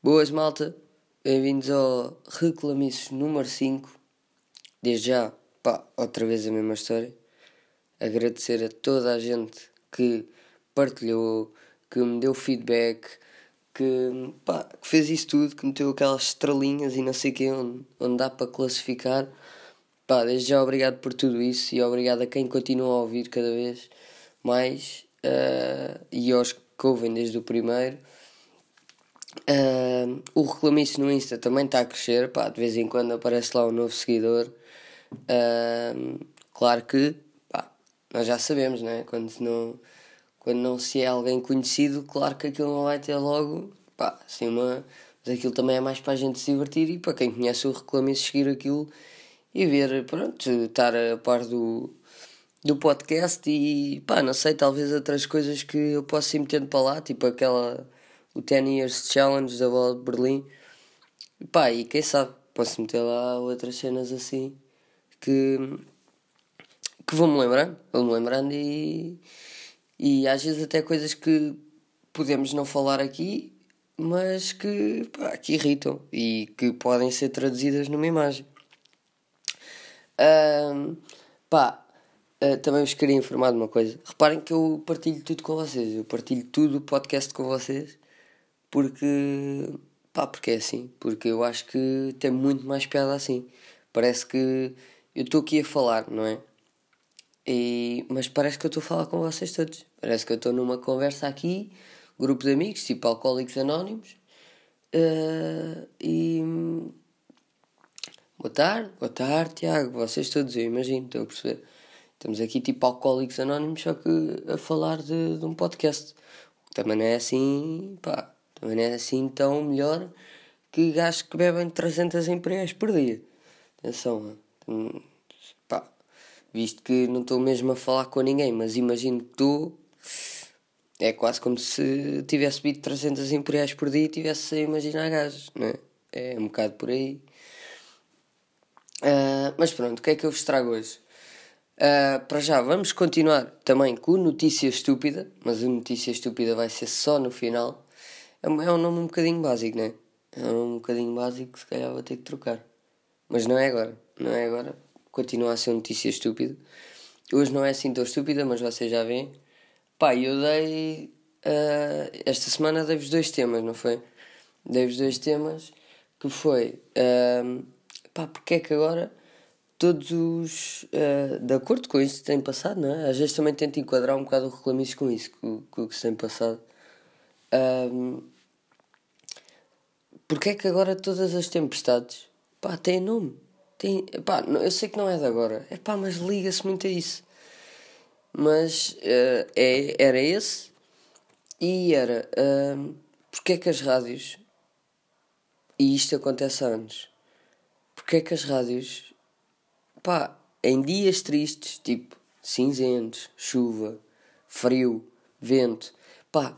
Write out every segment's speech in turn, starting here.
Boas, malta. Bem-vindos ao Reclamiços número 5. Desde já, pá, outra vez a mesma história. Agradecer a toda a gente que partilhou, que me deu feedback, que, pá, que fez isso tudo, que meteu aquelas estrelinhas e não sei o que, onde, onde dá para classificar. Pá, desde já obrigado por tudo isso e obrigado a quem continua a ouvir cada vez mais uh, e aos que ouvem desde o primeiro. Uh, o Reclamice no Insta também está a crescer, pá, de vez em quando aparece lá um novo seguidor. Uh, claro que pá, nós já sabemos, né? quando, não, quando não se é alguém conhecido, claro que aquilo não vai ter logo pá, assim uma. Mas aquilo também é mais para a gente se divertir e para quem conhece o Reclamice seguir aquilo e ver, pronto, estar a par do, do podcast e pá, não sei, talvez outras coisas que eu possa ir metendo para lá, tipo aquela o 10 Years Challenge da bola de Berlim. E pá, e quem sabe, posso meter lá outras cenas assim que, que vou-me lembrando, vou-me lembrando e, e às vezes até coisas que podemos não falar aqui, mas que, pá, que irritam e que podem ser traduzidas numa imagem. Um, pá, Uh, também vos queria informar de uma coisa. Reparem que eu partilho tudo com vocês. Eu partilho tudo o podcast com vocês porque. pá, porque é assim. Porque eu acho que tem muito mais piada assim. Parece que eu estou aqui a falar, não é? E, mas parece que eu estou a falar com vocês todos. Parece que eu estou numa conversa aqui, grupo de amigos, tipo Alcoólicos Anónimos. Uh, e. Boa tarde, boa tarde, Tiago. Vocês todos, eu imagino, estão a perceber. Estamos aqui tipo Alcoólicos Anónimos, só que a falar de, de um podcast. Também não é assim, pá, não é assim tão melhor que gajos que bebem 300 imperiais por dia. Atenção, pá, visto que não estou mesmo a falar com ninguém, mas imagino que estou. É quase como se tivesse bebido 300 imperiais por dia e tivesse a imaginar gajos, não é? É um bocado por aí. Uh, mas pronto, o que é que eu vos trago hoje? Uh, para já, vamos continuar também com Notícia Estúpida, mas o Notícia Estúpida vai ser só no final. É, é um nome um bocadinho básico, né? É um nome um bocadinho básico que se calhar vou ter que trocar. Mas não é agora, não é agora. Continua a ser notícia estúpida. Hoje não é assim tão estúpida, mas vocês já veem. Pá, eu dei. Uh, esta semana dei-vos dois temas, não foi? Dei-vos dois temas que foi. Uh, pá, porque é que agora todos os. Uh, de acordo com isto que tem passado, não é? Às vezes também tento enquadrar um bocado o reclamiço com isso, com, com o que se tem passado. Um, porque é que agora todas as tempestades pá, têm nome? Tem, pá, eu sei que não é de agora, é pá, mas liga-se muito a isso. Mas uh, é, era esse e era uh, porque é que as rádios, e isto acontece há anos, porque é que as rádios, pá, em dias tristes, tipo cinzentos, chuva, frio, vento, pá,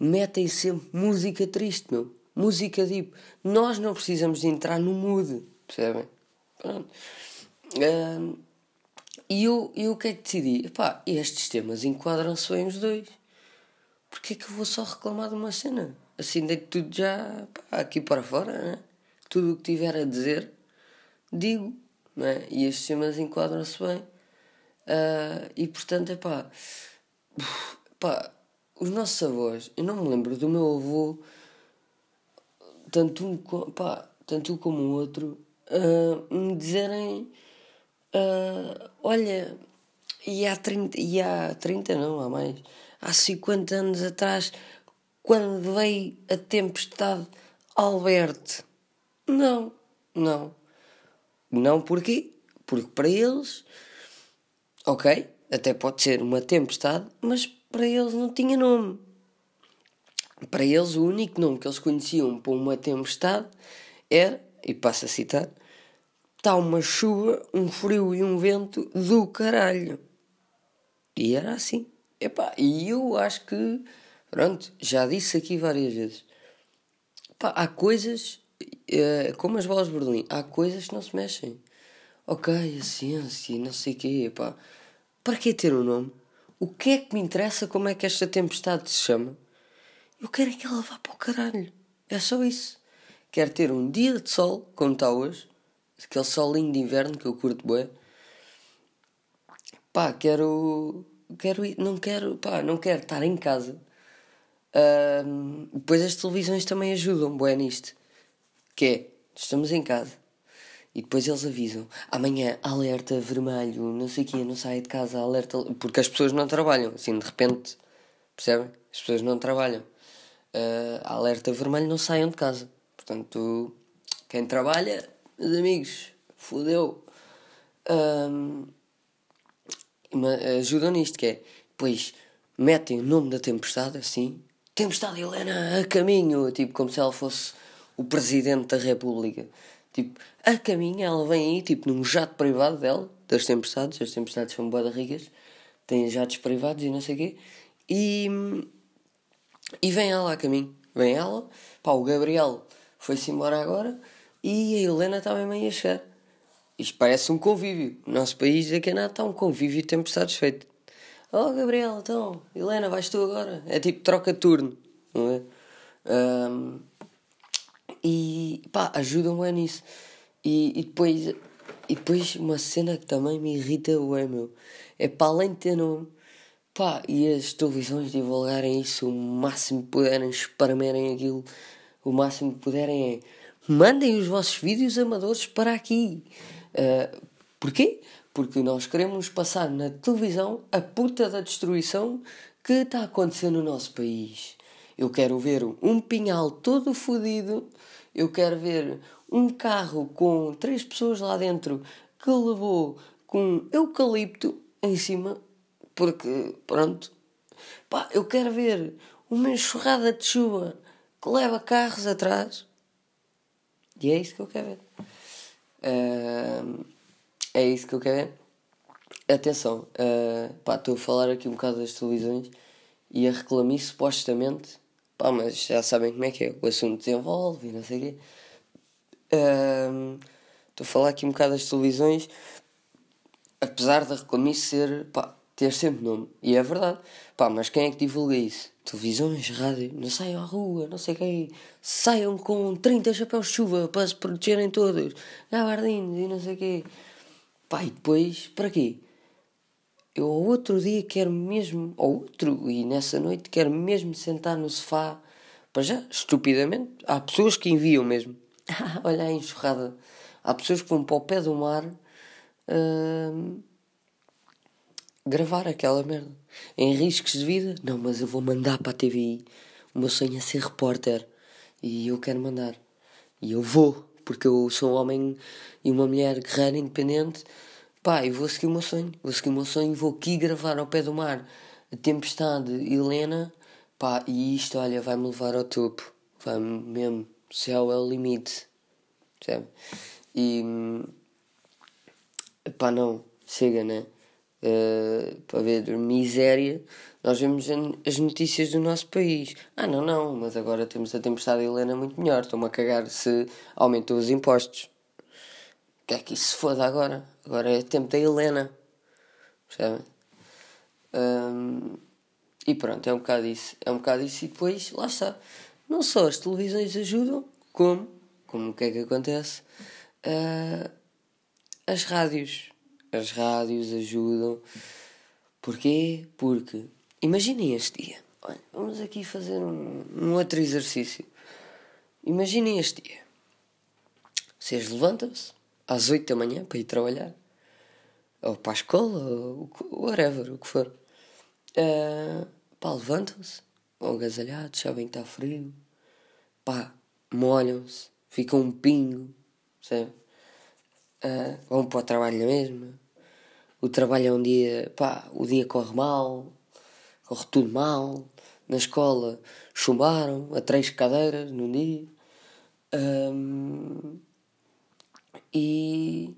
metem sempre música triste, meu. Música deep. Nós não precisamos de entrar no mood, percebem? Pronto. Um, e eu, eu o que é que decidi? Epá, estes temas enquadram-se bem os dois. Porquê é que eu vou só reclamar de uma cena? Assim deito tudo já pá, aqui para fora, né? Tudo o que tiver a dizer, digo. Né? E estes temas enquadram-se bem. Uh, e portanto, é pá, pá, os nossos avós, eu não me lembro do meu avô, tanto um, pá, tanto um como o outro, uh, me dizerem: uh, Olha, e há 30, e há 30 não, há mais, há 50 anos atrás, quando veio a tempestade Alberto. Não, não. Não porquê? Porque para eles, ok, até pode ser uma tempestade, mas para eles não tinha nome. Para eles, o único nome que eles conheciam para uma tempestade era, e passo a citar, está uma chuva, um frio e um vento do caralho. E era assim. Epá, e eu acho que, pronto, já disse aqui várias vezes. Epá, há coisas, eh, como as bolas de Berlim, há coisas que não se mexem. ok, a ciência, não sei o quê, pá. Para que ter um nome? O que é que me interessa como é que esta tempestade se chama? Eu quero é que ela vá para o caralho. É só isso. Quero ter um dia de sol, como está hoje. Aquele solinho de inverno que eu curto bem. Pá, quero. Quero ir. Não quero. Pá, não quero estar em casa. Uh, depois as televisões também ajudam bem nisto. Que é, estamos em casa. E depois eles avisam, amanhã alerta vermelho, não sei o quê, não saia de casa, alerta. Porque as pessoas não trabalham, assim, de repente, percebem? As pessoas não trabalham. Uh, alerta vermelho, não saiam de casa. Portanto, quem trabalha, meus amigos, fodeu. Um, ajudam nisto, que é, depois metem o nome da tempestade, assim, Tempestade Helena a caminho, tipo, como se ela fosse o presidente da República. Tipo, a caminho, ela vem aí, tipo, num jato privado dela, das tempestades. As tempestades são boas ricas, têm jatos privados e não sei o quê. E, e vem ela a caminho. Vem ela, pá, o Gabriel foi-se embora agora e a Helena também mesmo a chegar. Isto parece um convívio. O nosso país aqui nada está um convívio de tempestades feito. Oh, Gabriel, então, Helena, vais tu agora? É tipo troca turno, não é? Um, pá, ajudam-me nisso. E, e, depois, e depois uma cena que também me irrita é meu. É para além de ter nome, pá, e as televisões divulgarem isso o máximo que puderem, esparmerem aquilo, o máximo que puderem é mandem os vossos vídeos amadores para aqui. Uh, porquê? Porque nós queremos passar na televisão a puta da destruição que está acontecendo no nosso país. Eu quero ver um pinhal todo fodido eu quero ver um carro com três pessoas lá dentro que levou com eucalipto em cima, porque, pronto. Pá, eu quero ver uma enxurrada de chuva que leva carros atrás. E é isso que eu quero ver. Uh, é isso que eu quero ver. Atenção, uh, pá, estou a falar aqui um bocado das televisões e a reclamar supostamente Pá, mas já sabem como é que é. O assunto desenvolve e não sei o quê. Estou a falar aqui um bocado das televisões. Apesar da reclamice ser, pá, ter sempre nome. E é verdade. Pá, mas quem é que divulga isso? Televisões, rádio, não saiam à rua, não sei quê. Saiam com 30 chapéus de chuva para se protegerem todos. Gabardines e não sei o quê. Pá, e depois, para quê? Eu outro dia quero mesmo, ao outro, e nessa noite quero mesmo sentar no sofá, para já, estupidamente, há pessoas que enviam mesmo, olha a enxurrada, há pessoas que vão para o pé do mar uh, gravar aquela merda, em riscos de vida, não, mas eu vou mandar para a TVI, o meu sonho é ser repórter, e eu quero mandar, e eu vou, porque eu sou um homem e uma mulher guerreira independente, Pá, eu vou seguir o meu sonho. Vou seguir o meu sonho. Vou aqui gravar ao pé do mar a tempestade Helena. Pá, e isto, olha, vai-me levar ao topo. Vai mesmo. Céu é o limite. Percebe? E. Pá, não. Chega, né? Uh, para ver miséria, nós vemos as notícias do nosso país. Ah, não, não, mas agora temos a tempestade Helena muito melhor. Estou-me a cagar se aumentou os impostos. Que é que isso se foda agora? Agora é tempo da Helena. Percebem? Um, e pronto, é um bocado isso. É um bocado isso. E depois, lá está. Não só as televisões ajudam, como, como o que é que acontece? Uh, as rádios. As rádios ajudam. Porquê? Porque, imaginem este dia. Olha, vamos aqui fazer um, um outro exercício. Imaginem este dia. Vocês levantam-se às 8 da manhã para ir trabalhar, ou para a escola, ou whatever, o que for. Uh, pá, levantam-se, vão agasalhados, sabem que está frio, pá, molham-se, ficam um pingo, sabe? Uh, vão para o trabalho na mesma. O trabalho é um dia, pá, o dia corre mal, corre tudo mal. Na escola chumbaram a três cadeiras num dia. Um, e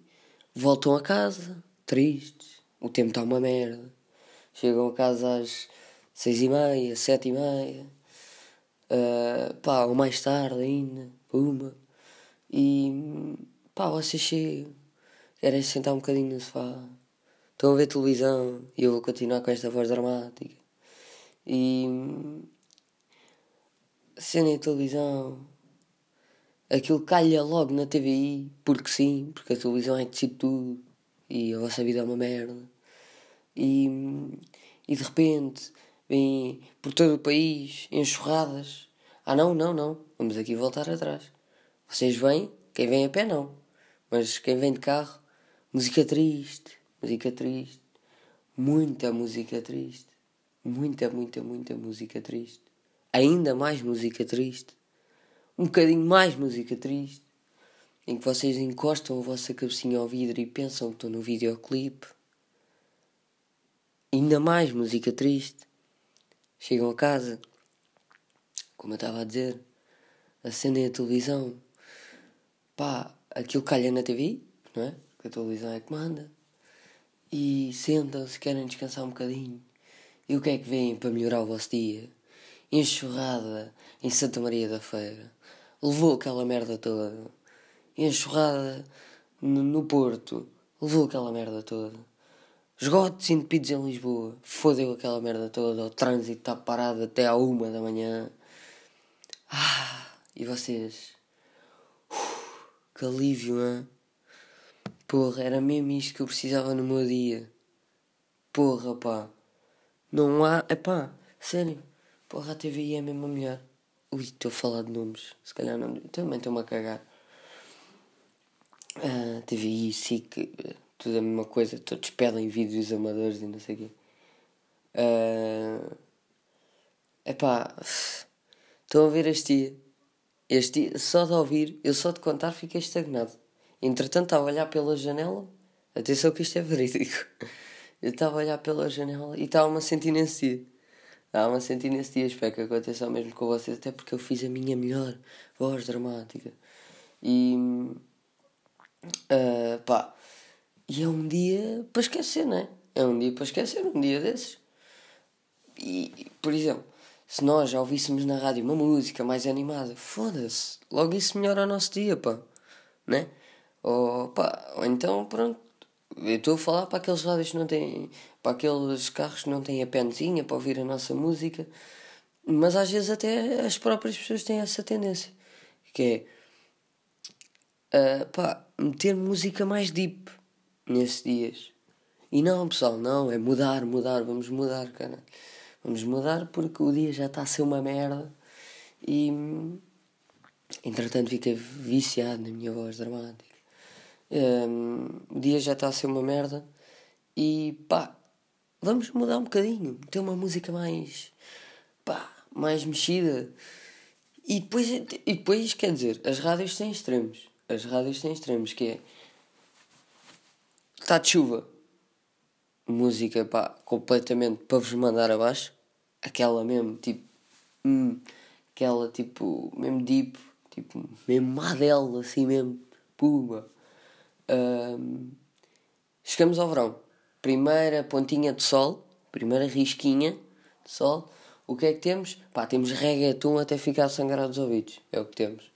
voltam a casa, tristes. O tempo está uma merda. Chegam a casa às seis e meia, sete e meia. Uh, pá, ou mais tarde ainda, uma. E pá, vocês chegam. querem sentar um bocadinho no sofá, estão a ver televisão e eu vou continuar com esta voz dramática. E. Cena televisão. Aquilo calha logo na TVI, porque sim, porque a televisão é que decide tudo e a vossa vida é uma merda. E, e de repente vem por todo o país enxurradas. Ah, não, não, não, vamos aqui voltar atrás. Vocês vêm, quem vem a pé não, mas quem vem de carro, música triste, música triste, muita música triste, muita, muita, muita música triste, ainda mais música triste, um bocadinho mais música triste, em que vocês encostam a vossa cabecinha ao vidro e pensam que estão no videoclipe. Ainda mais música triste. Chegam a casa, como eu estava a dizer, acendem a televisão. Pá, aquilo calha na TV, não é? Porque a televisão é que manda. E sentam-se, querem descansar um bocadinho. E o que é que vêm para melhorar o vosso dia? Enxurrada em Santa Maria da Feira. Levou aquela merda toda enxurrada no Porto, levou aquela merda toda. Esgotos entupidos em Lisboa, fodeu aquela merda toda. O trânsito está parado até à uma da manhã. Ah, e vocês? Uf, que alívio, hein? Porra, era mesmo isto que eu precisava no meu dia. Porra, pá. Não há. Epá, sério. Porra, a TVI é mesmo a melhor. Ui, estou a falar de nomes. Se calhar não. Também estou-me a cagar. Uh, ah, TVI, SIC, tudo a mesma coisa, todos pedem vídeos amadores e não sei o quê. Uh, epá, estão a ver este dia. Este dia, só de ouvir, eu só de contar fiquei estagnado. Entretanto, estava a olhar pela janela. Atenção que isto é verídico. Eu estava a olhar pela janela e estava-me a sentir nesse dia. Estava-me a sentir nesse dia. Espero que aconteça mesmo com vocês, até porque eu fiz a minha melhor voz dramática. E Uh, pá. E é um dia para esquecer, não é? É um dia para esquecer, um dia desses. E, por exemplo, se nós já ouvíssemos na rádio uma música mais animada, foda-se, logo isso melhora o nosso dia, pá. Né? Ou, pá, ou então, pronto. Eu estou a falar para aqueles rádios que não têm. para aqueles carros que não têm a penzinha para ouvir a nossa música. Mas às vezes até as próprias pessoas têm essa tendência. Que é uh, pá, meter música mais deep nesses dias. E não, pessoal, não, é mudar, mudar, vamos mudar, cara. Vamos mudar porque o dia já está a ser uma merda e entretanto fiquei viciado na minha voz dramática. Um, o dia já está a ser uma merda. E pá, vamos mudar um bocadinho, ter uma música mais pá, mais mexida. E depois, e depois quer dizer, as rádios têm extremos. As rádios têm extremos, que é está de chuva, música pá, completamente para vos mandar abaixo, aquela mesmo tipo, hum, aquela tipo, mesmo deep, tipo, mesmo madela, assim mesmo, puma. Um, chegamos ao verão, primeira pontinha de sol, primeira risquinha de sol. O que é que temos? Pá, temos reggaeton até ficar a sangrar os ouvidos. É o que temos.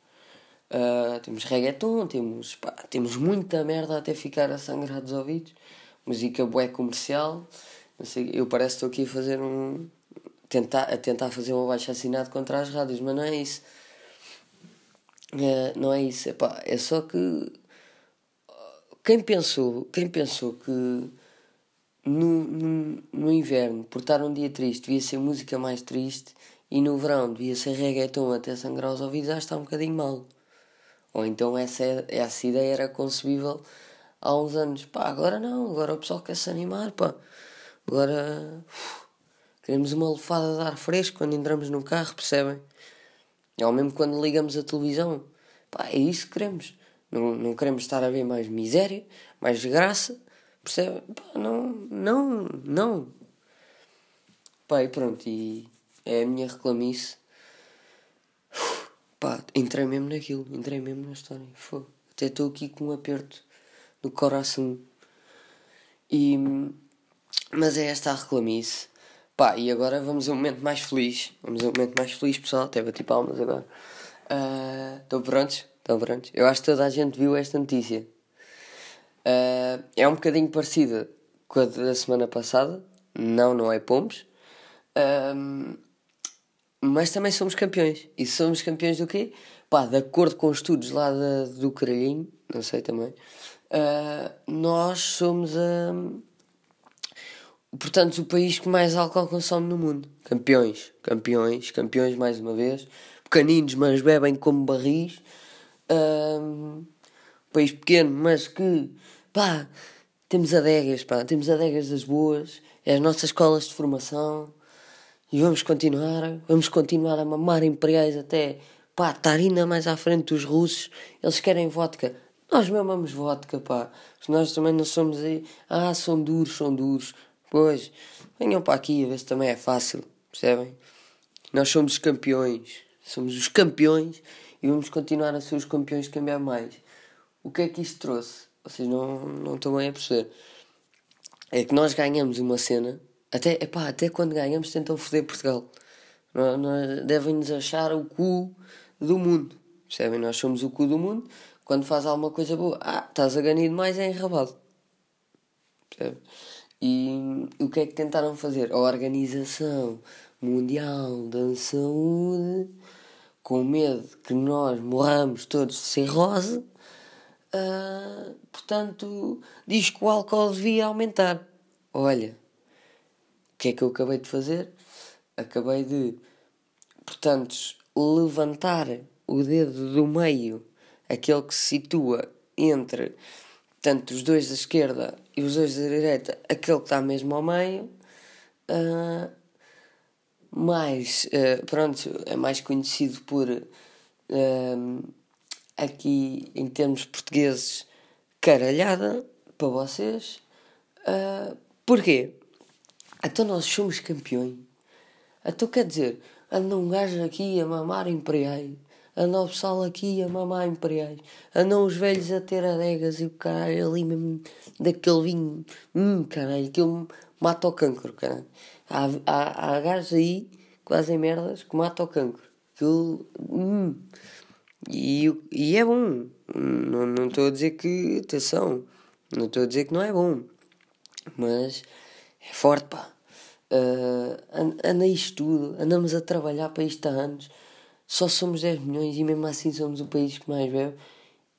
Uh, temos reggaeton, temos, pá, temos muita merda até ficar a sangrar dos ouvidos. Música bué comercial. Sei, eu parece que estou aqui a fazer um. Tentar, a tentar fazer um abaixo assinado contra as rádios, mas não é isso. Uh, não é isso. Epá, é só que. Quem pensou, quem pensou que no, no, no inverno, por estar um dia triste, devia ser música mais triste e no verão devia ser reggaeton até sangrar os ouvidos, que está um bocadinho mal. Ou então essa, essa ideia era concebível há uns anos. Pá, agora não, agora o pessoal quer se animar, pá. Agora uf, queremos uma lefada de ar fresco quando entramos no carro, percebem? Ou mesmo quando ligamos a televisão. Pá, é isso que queremos. Não, não queremos estar a ver mais miséria, mais graça, percebem? Pá, não, não, não. Pá, e pronto, e é a minha reclamice Pá, entrei mesmo naquilo, entrei mesmo na história. Foi. Até estou aqui com um aperto no coração. E. Mas é esta a reclamice. Pá, e agora vamos a um momento mais feliz. Vamos a um momento mais feliz, pessoal. Até bati palmas agora. Estão uh, prontos? Estão prontos? Eu acho que toda a gente viu esta notícia. Uh, é um bocadinho parecida com a da semana passada. Não, não é Pombos. Uh, mas também somos campeões. E somos campeões do quê? Pá, de acordo com estudos lá do Caralhinho, não sei também, uh, nós somos a. portanto, o país que mais álcool consome no mundo. Campeões, campeões, campeões mais uma vez. Pequeninos, mas bebem como barris. Uh, país pequeno, mas que, pá, temos adegas, pá, temos adegas das boas. É as nossas escolas de formação. E vamos continuar, vamos continuar a mamar imperiais até pá, estar ainda mais à frente dos russos. Eles querem vodka. Nós mamamos vodka, pá. Nós também não somos aí. Ah, são duros, são duros. Pois, venham para aqui a ver se também é fácil. Percebem? Nós somos os campeões. Somos os campeões e vamos continuar a ser os campeões de cambiar mais. O que é que isto trouxe? Vocês não, não estão bem a perceber. É que nós ganhamos uma cena até, epá, até quando ganhamos tentam foder Portugal. Devem-nos achar o cu do mundo. Percebem? Nós somos o cu do mundo. Quando faz alguma coisa boa, ah, estás a ganhar demais, é enrabado. Percebe? E o que é que tentaram fazer? A Organização Mundial da Saúde, com medo que nós morramos todos de cirrose, uh, portanto, diz que o álcool devia aumentar. Olha, o que é que eu acabei de fazer? Acabei de, portanto, levantar o dedo do meio, aquele que se situa entre tanto os dois da esquerda e os dois da direita, aquele que está mesmo ao meio, uh, mais, uh, pronto, é mais conhecido por, uh, aqui em termos portugueses, caralhada, para vocês. Uh, porquê? Então nós somos campeões. Então quer dizer, anda um gajo aqui a mamar imperiais, anda o pessoal aqui a mamar imperiais, andam os velhos a ter adegas e o caralho ali mesmo daquele vinho, hum, caralho, aquilo mata o cancro, caralho. Há, há, há gajos aí que fazem merdas que mata o cancro. Aquilo, hum. E, e é bom. Não estou a dizer que, atenção, não estou a dizer que não é bom, mas é forte, pá. Uh, anda isto tudo, andamos a trabalhar para isto há anos, só somos 10 milhões e mesmo assim somos o país que mais bebe.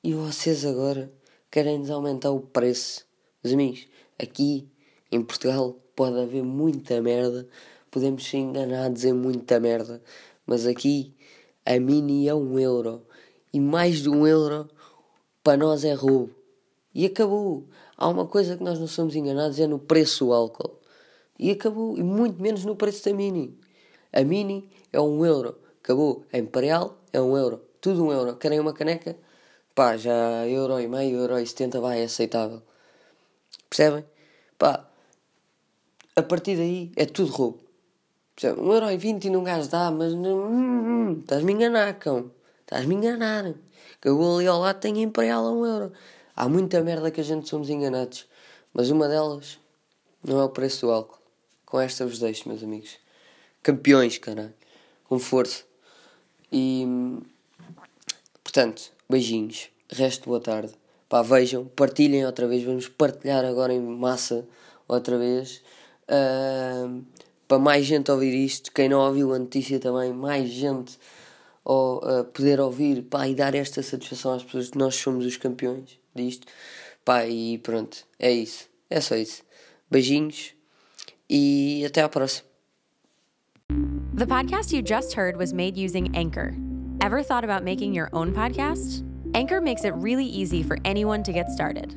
E vocês agora querem-nos aumentar o preço. Meus amigos, aqui em Portugal pode haver muita merda, podemos ser enganados em muita merda, mas aqui a mini é um euro e mais de um euro para nós é roubo. E acabou. Há uma coisa que nós não somos enganados é no preço do álcool. E acabou. E muito menos no preço da Mini. A Mini é um euro. Acabou. A Imperial é um euro. Tudo um euro. Querem uma caneca? Pá, já euro e meio, euro e setenta vai, é aceitável. Percebem? Pá, a partir daí é tudo roubo. Um euro e vinte e não gajo dá, mas. Hum, hum, estás-me a enganar, cão. Estás-me a enganar. Que eu ali ao lado tenho Imperial a um euro. Há muita merda que a gente somos enganados. Mas uma delas não é o preço do álcool. Com esta vos deixo, meus amigos. Campeões, caralho. Com força. E. Portanto, beijinhos. Resto boa tarde. Pá, vejam, partilhem outra vez. Vamos partilhar agora em massa outra vez. Uh, para mais gente ouvir isto. Quem não ouviu a notícia também, mais gente ou, uh, poder ouvir pá, e dar esta satisfação às pessoas que nós somos os campeões disto. Pá, e pronto, é isso. É só isso. Beijinhos. e até a próxima. The podcast you just heard was made using Anchor. Ever thought about making your own podcast? Anchor makes it really easy for anyone to get started.